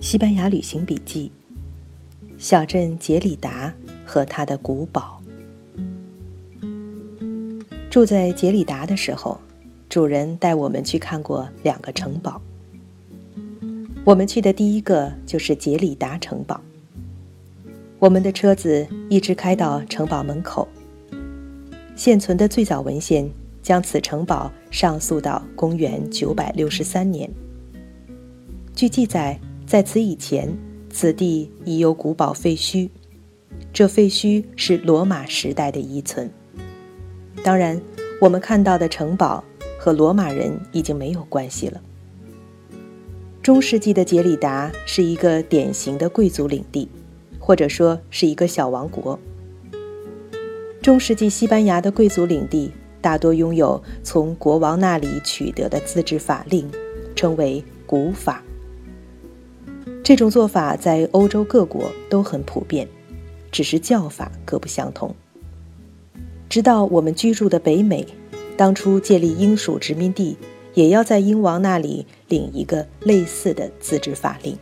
西班牙旅行笔记：小镇杰里达和他的古堡。住在杰里达的时候，主人带我们去看过两个城堡。我们去的第一个就是杰里达城堡。我们的车子一直开到城堡门口。现存的最早文献将此城堡上溯到公元九百六十三年。据记载。在此以前，此地已有古堡废墟，这废墟是罗马时代的遗存。当然，我们看到的城堡和罗马人已经没有关系了。中世纪的杰里达是一个典型的贵族领地，或者说是一个小王国。中世纪西班牙的贵族领地大多拥有从国王那里取得的自治法令，称为古法。这种做法在欧洲各国都很普遍，只是叫法各不相同。直到我们居住的北美，当初建立英属殖民地，也要在英王那里领一个类似的自治法令。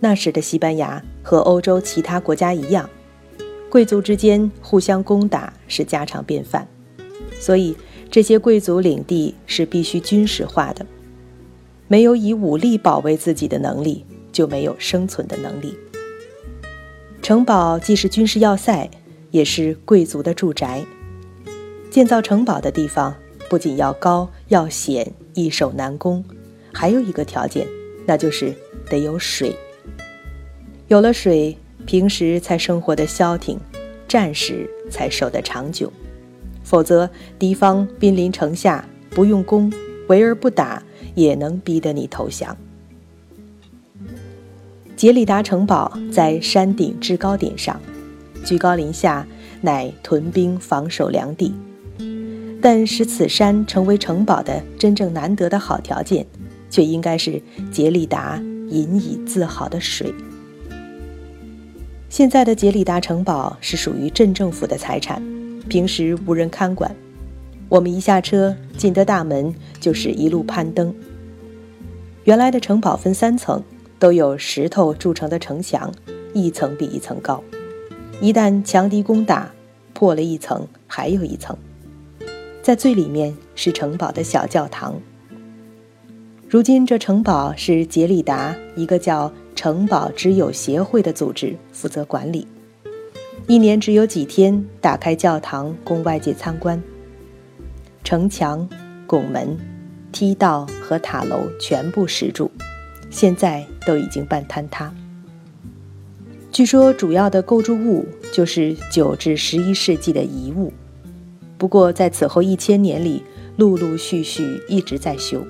那时的西班牙和欧洲其他国家一样，贵族之间互相攻打是家常便饭，所以这些贵族领地是必须军事化的。没有以武力保卫自己的能力，就没有生存的能力。城堡既是军事要塞，也是贵族的住宅。建造城堡的地方不仅要高要险，易守难攻，还有一个条件，那就是得有水。有了水，平时才生活的消停，战时才守得长久。否则，敌方兵临城下，不用攻，围而不打。也能逼得你投降。杰里达城堡在山顶制高点上，居高临下，乃屯兵防守良地。但使此山成为城堡的真正难得的好条件，却应该是杰里达引以自豪的水。现在的杰里达城堡是属于镇政府的财产，平时无人看管。我们一下车进得大门，就是一路攀登。原来的城堡分三层，都有石头筑成的城墙，一层比一层高。一旦强敌攻打，破了一层，还有一层。在最里面是城堡的小教堂。如今这城堡是杰里达一个叫城堡之友协会的组织负责管理，一年只有几天打开教堂供外界参观。城墙、拱门。梯道和塔楼全部石柱，现在都已经半坍塌。据说主要的构筑物就是九至十一世纪的遗物，不过在此后一千年里，陆陆续续一直在修，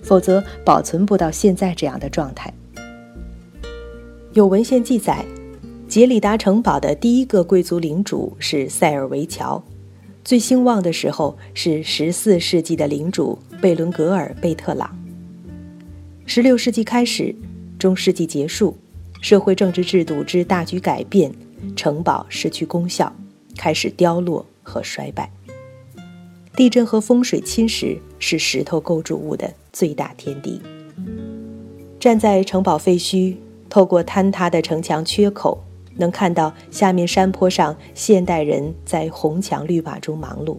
否则保存不到现在这样的状态。有文献记载，杰里达城堡的第一个贵族领主是塞尔维乔。最兴旺的时候是十四世纪的领主贝伦格尔贝特朗。十六世纪开始，中世纪结束，社会政治制度之大局改变，城堡失去功效，开始凋落和衰败。地震和风水侵蚀是石头构筑物的最大天敌。站在城堡废墟，透过坍塌的城墙缺口。能看到下面山坡上现代人在红墙绿瓦中忙碌。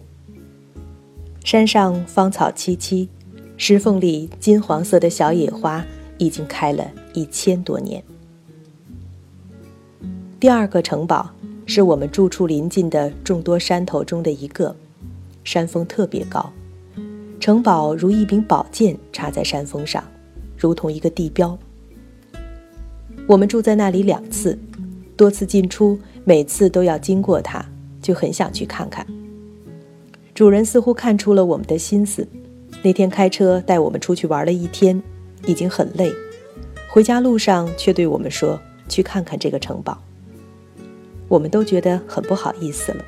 山上芳草萋萋，石缝里金黄色的小野花已经开了一千多年。第二个城堡是我们住处临近的众多山头中的一个，山峰特别高，城堡如一柄宝剑插在山峰上，如同一个地标。我们住在那里两次。多次进出，每次都要经过它，就很想去看看。主人似乎看出了我们的心思，那天开车带我们出去玩了一天，已经很累，回家路上却对我们说：“去看看这个城堡。”我们都觉得很不好意思了。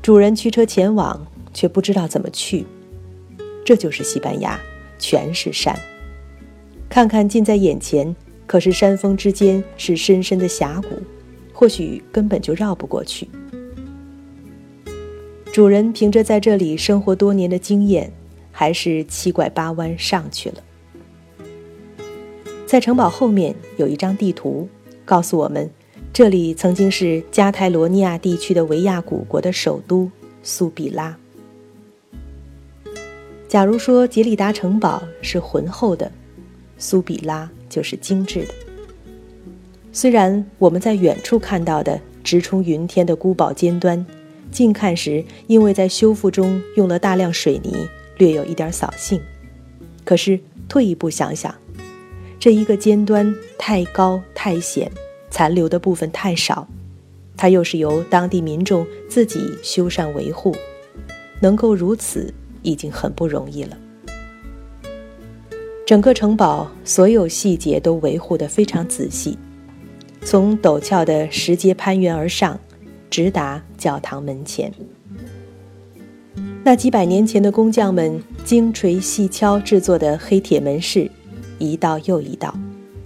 主人驱车前往，却不知道怎么去。这就是西班牙，全是山，看看近在眼前。可是山峰之间是深深的峡谷，或许根本就绕不过去。主人凭着在这里生活多年的经验，还是七拐八弯上去了。在城堡后面有一张地图，告诉我们，这里曾经是加泰罗尼亚地区的维亚古国的首都苏比拉。假如说杰里达城堡是浑厚的，苏比拉就是精致的。虽然我们在远处看到的直冲云天的孤堡尖端，近看时因为在修复中用了大量水泥，略有一点扫兴，可是退一步想想，这一个尖端太高太险，残留的部分太少，它又是由当地民众自己修缮维护，能够如此。已经很不容易了。整个城堡所有细节都维护得非常仔细，从陡峭的石阶攀援而上，直达教堂门前。那几百年前的工匠们精锤细敲制作的黑铁门饰，一道又一道，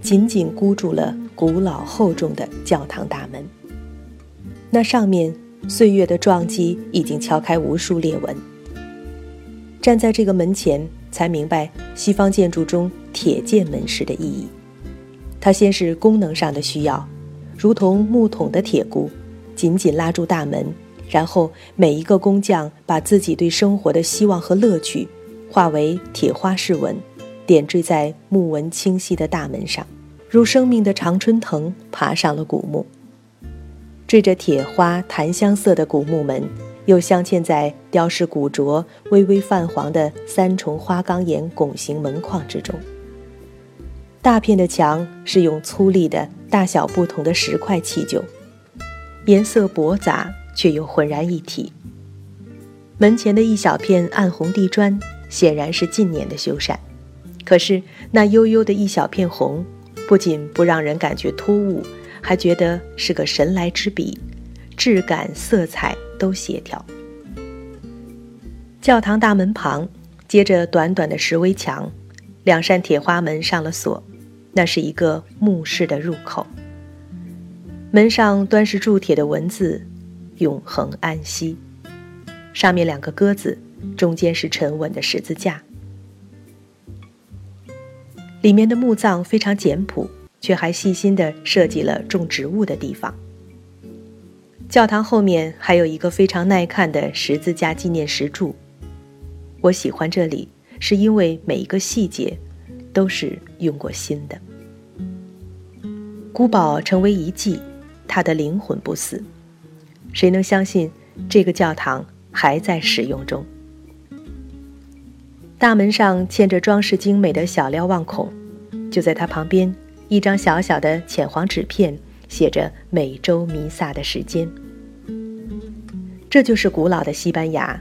紧紧箍住了古老厚重的教堂大门。那上面岁月的撞击已经敲开无数裂纹。站在这个门前，才明白西方建筑中铁建门式的意义。它先是功能上的需要，如同木桶的铁箍，紧紧拉住大门，然后每一个工匠把自己对生活的希望和乐趣，化为铁花式纹，点缀在木纹清晰的大门上，如生命的常春藤爬上了古墓。缀着铁花檀香色的古木门。又镶嵌在雕饰古拙、微微泛黄的三重花岗岩拱形门框之中。大片的墙是用粗粝的、大小不同的石块砌就，颜色驳杂却又浑然一体。门前的一小片暗红地砖显然是近年的修缮，可是那悠悠的一小片红，不仅不让人感觉突兀，还觉得是个神来之笔，质感、色彩。都协调。教堂大门旁接着短短的石围墙，两扇铁花门上了锁，那是一个墓室的入口。门上端是铸铁的文字“永恒安息”，上面两个鸽子，中间是沉稳的十字架。里面的墓葬非常简朴，却还细心地设计了种植物的地方。教堂后面还有一个非常耐看的十字架纪念石柱。我喜欢这里，是因为每一个细节都是用过心的。古堡成为遗迹，它的灵魂不死。谁能相信这个教堂还在使用中？大门上嵌着装饰精美的小瞭望孔，就在它旁边，一张小小的浅黄纸片，写着每周弥撒的时间。这就是古老的西班牙，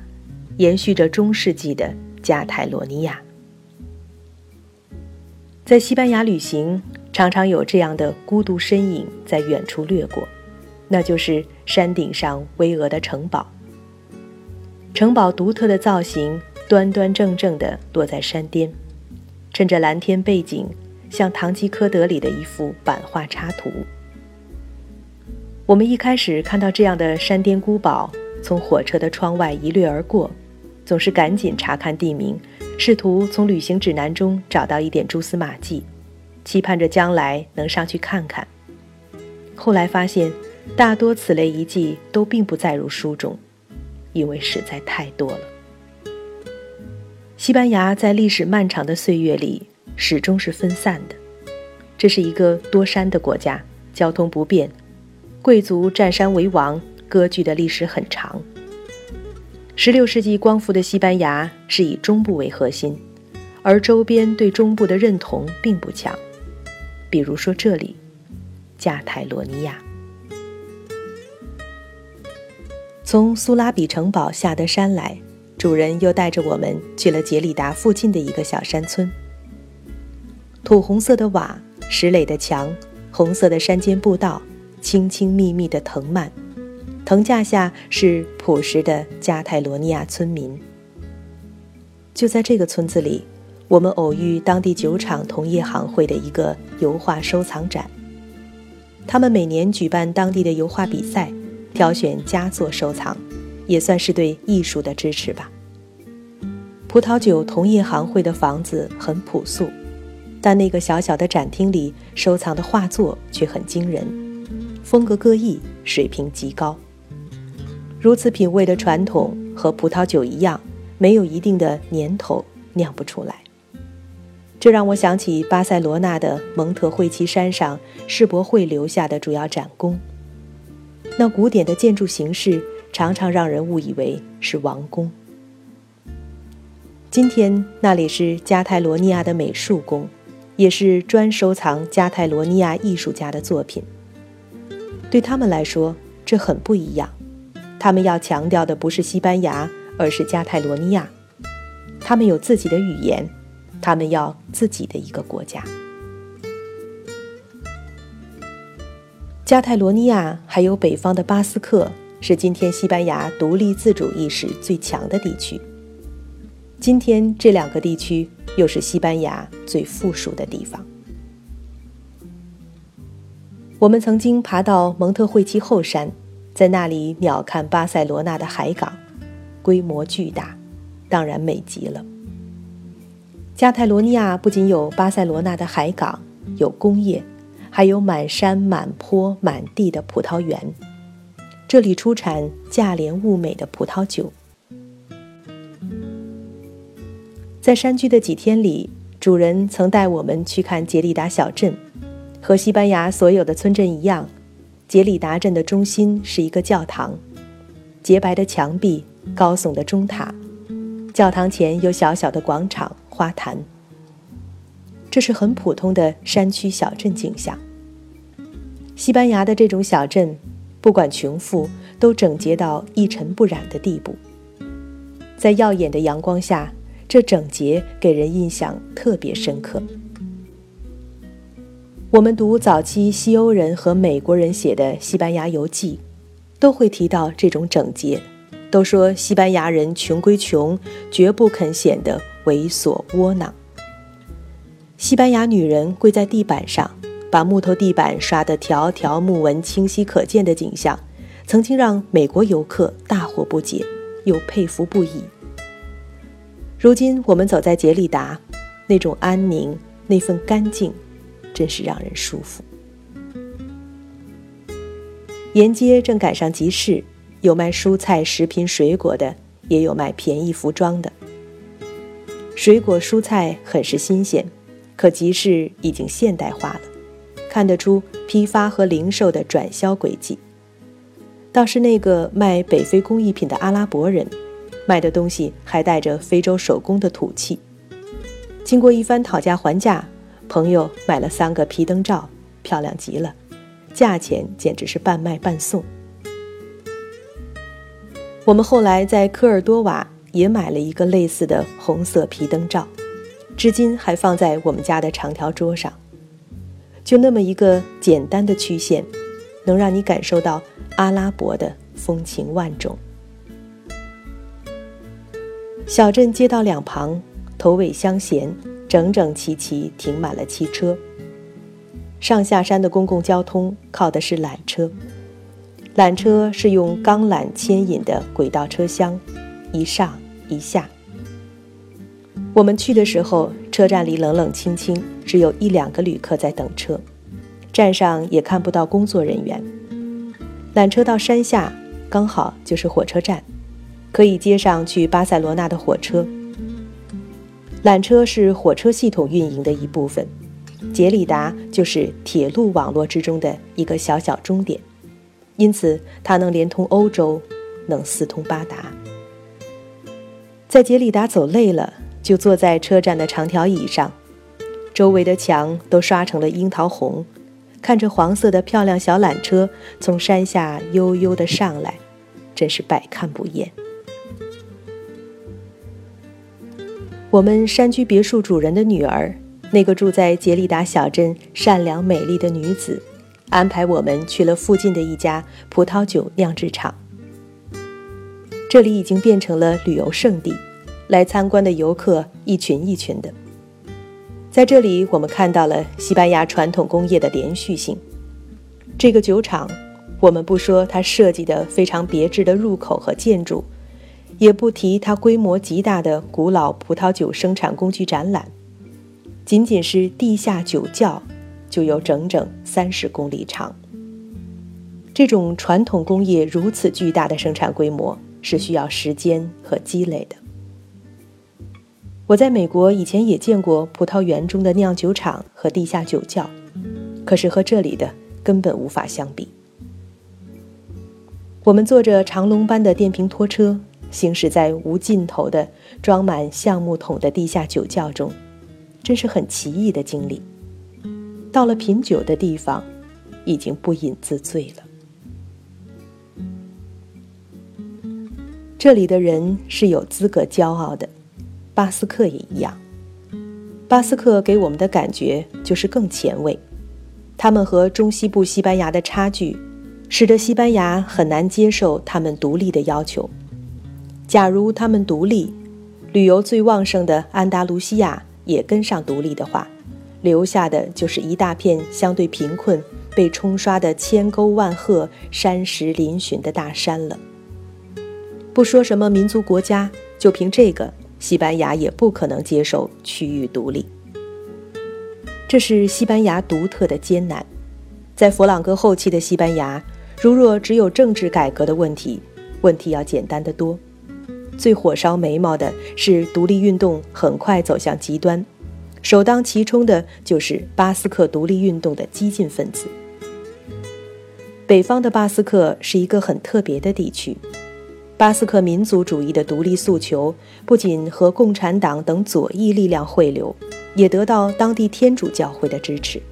延续着中世纪的加泰罗尼亚。在西班牙旅行，常常有这样的孤独身影在远处掠过，那就是山顶上巍峨的城堡。城堡独特的造型，端端正正地落在山巅，趁着蓝天背景，像《堂吉诃德》里的一幅版画插图。我们一开始看到这样的山巅孤堡。从火车的窗外一掠而过，总是赶紧查看地名，试图从旅行指南中找到一点蛛丝马迹，期盼着将来能上去看看。后来发现，大多此类遗迹都并不载入书中，因为实在太多了。西班牙在历史漫长的岁月里始终是分散的，这是一个多山的国家，交通不便，贵族占山为王。割据的历史很长。十六世纪光复的西班牙是以中部为核心，而周边对中部的认同并不强。比如说这里，加泰罗尼亚。从苏拉比城堡下的山来，主人又带着我们去了杰里达附近的一个小山村。土红色的瓦，石垒的墙，红色的山间步道，轻轻密密的藤蔓。藤架下是朴实的加泰罗尼亚村民。就在这个村子里，我们偶遇当地酒厂同业行会的一个油画收藏展。他们每年举办当地的油画比赛，挑选佳作收藏，也算是对艺术的支持吧。葡萄酒同业行会的房子很朴素，但那个小小的展厅里收藏的画作却很惊人，风格各异，水平极高。如此品味的传统和葡萄酒一样，没有一定的年头，酿不出来。这让我想起巴塞罗那的蒙特惠奇山上世博会留下的主要展宫。那古典的建筑形式常常让人误以为是王宫。今天那里是加泰罗尼亚的美术宫，也是专收藏加泰罗尼亚艺术家的作品。对他们来说，这很不一样。他们要强调的不是西班牙，而是加泰罗尼亚。他们有自己的语言，他们要自己的一个国家。加泰罗尼亚还有北方的巴斯克，是今天西班牙独立自主意识最强的地区。今天这两个地区又是西班牙最富庶的地方。我们曾经爬到蒙特惠奇后山，在那里鸟瞰巴塞罗那的海港，规模巨大，当然美极了。加泰罗尼亚不仅有巴塞罗那的海港，有工业，还有满山满坡满地的葡萄园，这里出产价廉物美的葡萄酒。在山居的几天里，主人曾带我们去看杰里达小镇。和西班牙所有的村镇一样，杰里达镇的中心是一个教堂，洁白的墙壁，高耸的钟塔，教堂前有小小的广场、花坛。这是很普通的山区小镇景象。西班牙的这种小镇，不管穷富，都整洁到一尘不染的地步。在耀眼的阳光下。这整洁给人印象特别深刻。我们读早期西欧人和美国人写的西班牙游记，都会提到这种整洁，都说西班牙人穷归穷，绝不肯显得猥琐窝囊。西班牙女人跪在地板上，把木头地板刷得条条木纹清晰可见的景象，曾经让美国游客大惑不解，又佩服不已。如今我们走在杰里达，那种安宁，那份干净，真是让人舒服。沿街正赶上集市，有卖蔬菜、食品、水果的，也有卖便宜服装的。水果、蔬菜很是新鲜，可集市已经现代化了，看得出批发和零售的转销轨迹。倒是那个卖北非工艺品的阿拉伯人。卖的东西还带着非洲手工的土气。经过一番讨价还价，朋友买了三个皮灯罩，漂亮极了，价钱简直是半卖半送。我们后来在科尔多瓦也买了一个类似的红色皮灯罩，至今还放在我们家的长条桌上。就那么一个简单的曲线，能让你感受到阿拉伯的风情万种。小镇街道两旁头尾相衔，整整齐齐停满了汽车。上下山的公共交通靠的是缆车，缆车是用钢缆牵引的轨道车厢，一上一下。我们去的时候，车站里冷冷清清，只有一两个旅客在等车，站上也看不到工作人员。缆车到山下，刚好就是火车站。可以接上去巴塞罗那的火车。缆车是火车系统运营的一部分，杰里达就是铁路网络之中的一个小小终点，因此它能连通欧洲，能四通八达。在杰里达走累了，就坐在车站的长条椅上，周围的墙都刷成了樱桃红，看着黄色的漂亮小缆车从山下悠悠地上来，真是百看不厌。我们山居别墅主人的女儿，那个住在杰里达小镇、善良美丽的女子，安排我们去了附近的一家葡萄酒酿制厂。这里已经变成了旅游胜地，来参观的游客一群一群的。在这里，我们看到了西班牙传统工业的连续性。这个酒厂，我们不说它设计的非常别致的入口和建筑。也不提它规模极大的古老葡萄酒生产工具展览，仅仅是地下酒窖就有整整三十公里长。这种传统工业如此巨大的生产规模是需要时间和积累的。我在美国以前也见过葡萄园中的酿酒厂和地下酒窖，可是和这里的根本无法相比。我们坐着长龙般的电瓶拖车，行驶在无尽头的装满橡木桶的地下酒窖中，真是很奇异的经历。到了品酒的地方，已经不饮自醉了。这里的人是有资格骄傲的，巴斯克也一样。巴斯克给我们的感觉就是更前卫，他们和中西部西班牙的差距，使得西班牙很难接受他们独立的要求。假如他们独立，旅游最旺盛的安达卢西亚也跟上独立的话，留下的就是一大片相对贫困、被冲刷的千沟万壑、山石嶙峋的大山了。不说什么民族国家，就凭这个，西班牙也不可能接受区域独立。这是西班牙独特的艰难。在佛朗哥后期的西班牙，如若只有政治改革的问题，问题要简单得多。最火烧眉毛的是独立运动很快走向极端，首当其冲的就是巴斯克独立运动的激进分子。北方的巴斯克是一个很特别的地区。巴斯克民族主义的独立诉求不仅和共产党等左翼力量汇流，也得到当地天主教会的支持。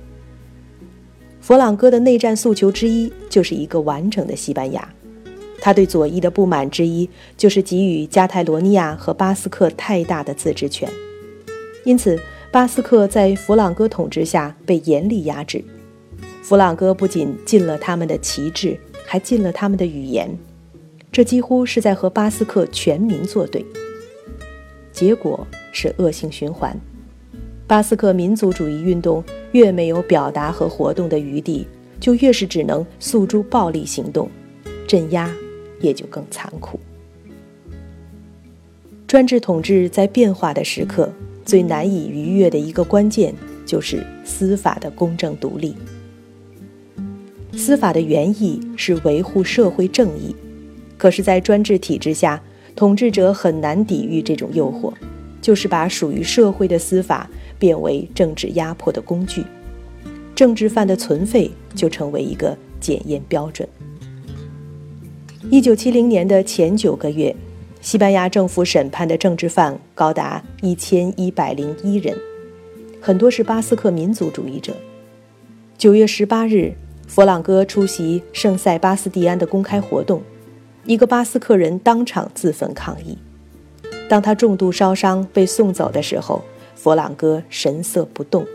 佛朗哥的内战诉求之一就是一个完整的西班牙，他对左翼的不满之一就是给予加泰罗尼亚和巴斯克太大的自治权，因此巴斯克在佛朗哥统治下被严厉压制。佛朗哥不仅禁了他们的旗帜，还禁了他们的语言。这几乎是在和巴斯克全民作对，结果是恶性循环。巴斯克民族主义运动越没有表达和活动的余地，就越是只能诉诸暴力行动，镇压也就更残酷。专制统治在变化的时刻，最难以逾越的一个关键就是司法的公正独立。司法的原意是维护社会正义。可是，在专制体制下，统治者很难抵御这种诱惑，就是把属于社会的司法变为政治压迫的工具，政治犯的存废就成为一个检验标准。一九七零年的前九个月，西班牙政府审判的政治犯高达一千一百零一人，很多是巴斯克民族主义者。九月十八日，佛朗哥出席圣塞巴斯蒂安的公开活动。一个巴斯克人当场自焚抗议。当他重度烧伤被送走的时候，佛朗哥神色不动。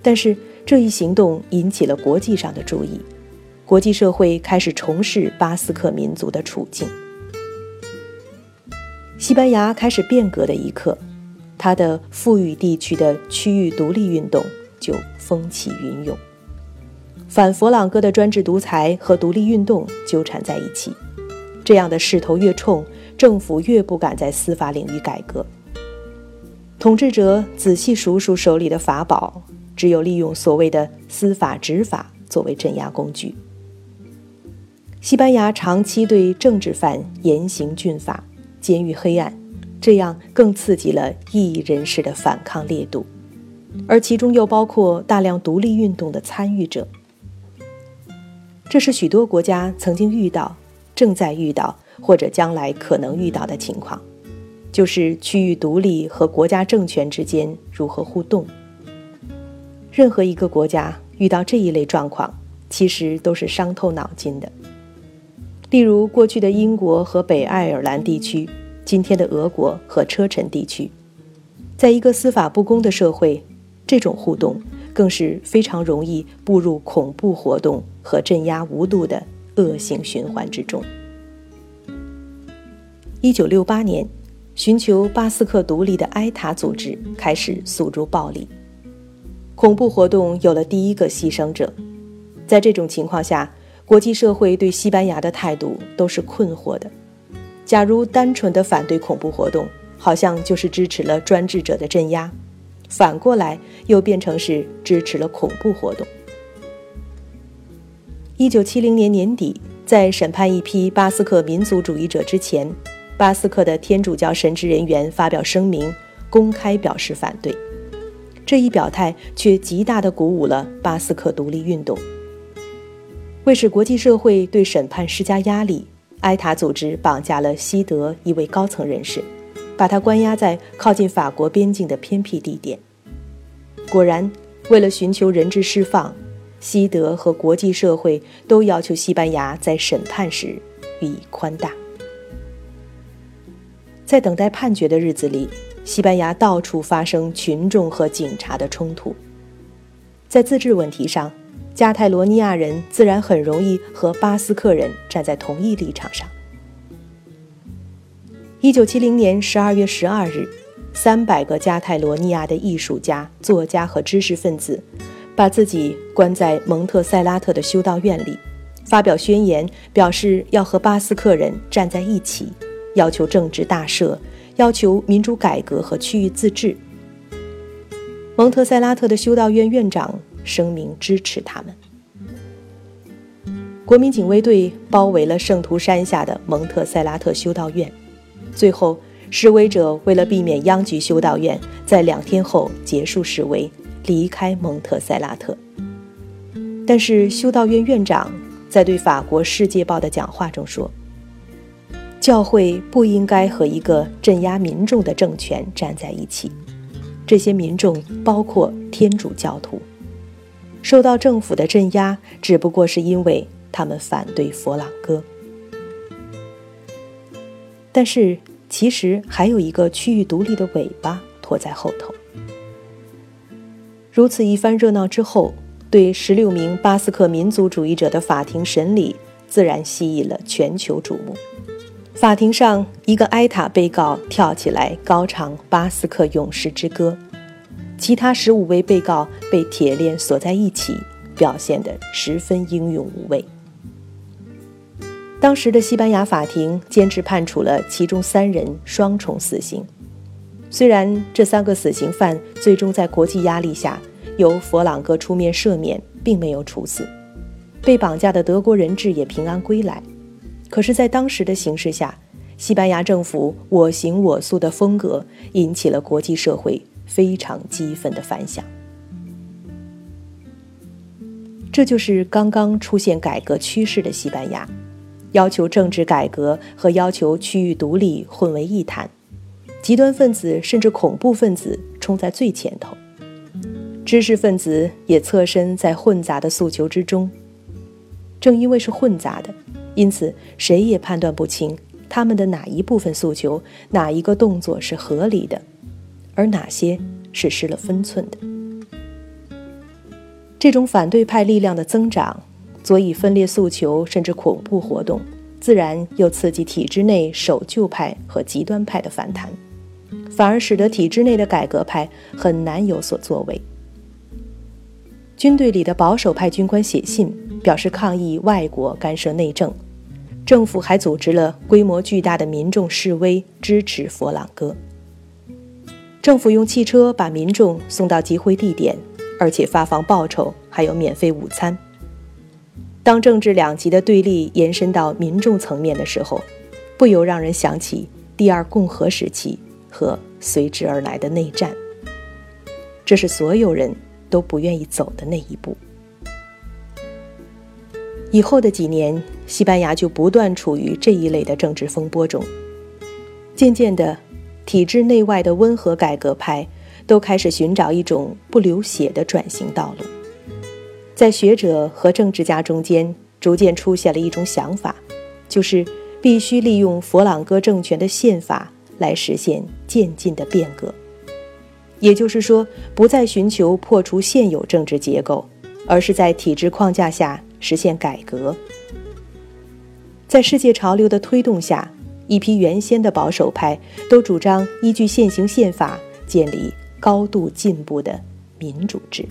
但是这一行动引起了国际上的注意，国际社会开始重视巴斯克民族的处境。西班牙开始变革的一刻，它的富裕地区的区域独立运动就风起云涌，反佛朗哥的专制独裁和独立运动纠缠在一起。这样的势头越冲，政府越不敢在司法领域改革。统治者仔细数数手里的法宝，只有利用所谓的司法执法作为镇压工具。西班牙长期对政治犯严刑峻法，监狱黑暗，这样更刺激了异议人士的反抗烈度，而其中又包括大量独立运动的参与者。这是许多国家曾经遇到。正在遇到或者将来可能遇到的情况，就是区域独立和国家政权之间如何互动。任何一个国家遇到这一类状况，其实都是伤透脑筋的。例如，过去的英国和北爱尔兰地区，今天的俄国和车臣地区，在一个司法不公的社会，这种互动更是非常容易步入恐怖活动和镇压无度的。恶性循环之中。一九六八年，寻求巴斯克独立的埃塔组织开始诉诸暴力，恐怖活动有了第一个牺牲者。在这种情况下，国际社会对西班牙的态度都是困惑的。假如单纯的反对恐怖活动，好像就是支持了专制者的镇压；反过来又变成是支持了恐怖活动。一九七零年年底，在审判一批巴斯克民族主义者之前，巴斯克的天主教神职人员发表声明，公开表示反对。这一表态却极大地鼓舞了巴斯克独立运动。为使国际社会对审判施加压力，埃塔组织绑架了西德一位高层人士，把他关押在靠近法国边境的偏僻地点。果然，为了寻求人质释放，西德和国际社会都要求西班牙在审判时予以宽大。在等待判决的日子里。西班牙到处发生群众和警察的冲突，在自治问题上，加泰罗尼亚人自然很容易和巴斯克人站在同一立场上。一九七零年十二月十二日，三百个加泰罗尼亚的艺术家、作家和知识分子，把自己关在蒙特塞拉特的修道院里，发表宣言，表示要和巴斯克人站在一起，要求政治大赦。要求民主改革和区域自治。蒙特塞拉特的修道院院长声明支持他们。国民警卫队包围了圣徒山下的蒙特塞拉特修道院，最后示威者为了避免殃及修道院，在两天后结束示威，离开蒙特塞拉特。但是修道院院长在对法国《世界报》的讲话中说。教会不应该和一个镇压民众的政权站在一起。这些民众包括天主教徒，受到政府的镇压，只不过是因为他们反对佛朗哥。但是，其实还有一个区域独立的尾巴拖在后头。如此一番热闹之后，对十六名巴斯克民族主义者的法庭审理，自然吸引了全球瞩目。法庭上，一个埃塔被告跳起来高唱巴斯克勇士之歌，其他十五位被告被铁链锁在一起，表现得十分英勇无畏。当时的西班牙法庭坚持判处了其中三人双重死刑，虽然这三个死刑犯最终在国际压力下由佛朗哥出面赦免，并没有处死，被绑架的德国人质也平安归来。可是，在当时的形势下，西班牙政府我行我素的风格引起了国际社会非常激愤的反响。这就是刚刚出现改革趋势的西班牙，要求政治改革和要求区域独立混为一谈，极端分子甚至恐怖分子冲在最前头，知识分子也侧身在混杂的诉求之中。正因为是混杂的。因此，谁也判断不清他们的哪一部分诉求、哪一个动作是合理的，而哪些是失了分寸的。这种反对派力量的增长，足以分裂诉求甚至恐怖活动，自然又刺激体制内守旧派和极端派的反弹，反而使得体制内的改革派很难有所作为。军队里的保守派军官写信表示抗议外国干涉内政。政府还组织了规模巨大的民众示威，支持佛朗哥。政府用汽车把民众送到集会地点，而且发放报酬，还有免费午餐。当政治两极的对立延伸到民众层面的时候，不由让人想起第二共和时期和随之而来的内战。这是所有人都不愿意走的那一步。以后的几年，西班牙就不断处于这一类的政治风波中。渐渐的，体制内外的温和改革派都开始寻找一种不流血的转型道路。在学者和政治家中间，逐渐出现了一种想法，就是必须利用佛朗哥政权的宪法来实现渐进的变革。也就是说，不再寻求破除现有政治结构，而是在体制框架下。实现改革，在世界潮流的推动下，一批原先的保守派都主张依据现行宪法建立高度进步的民主制。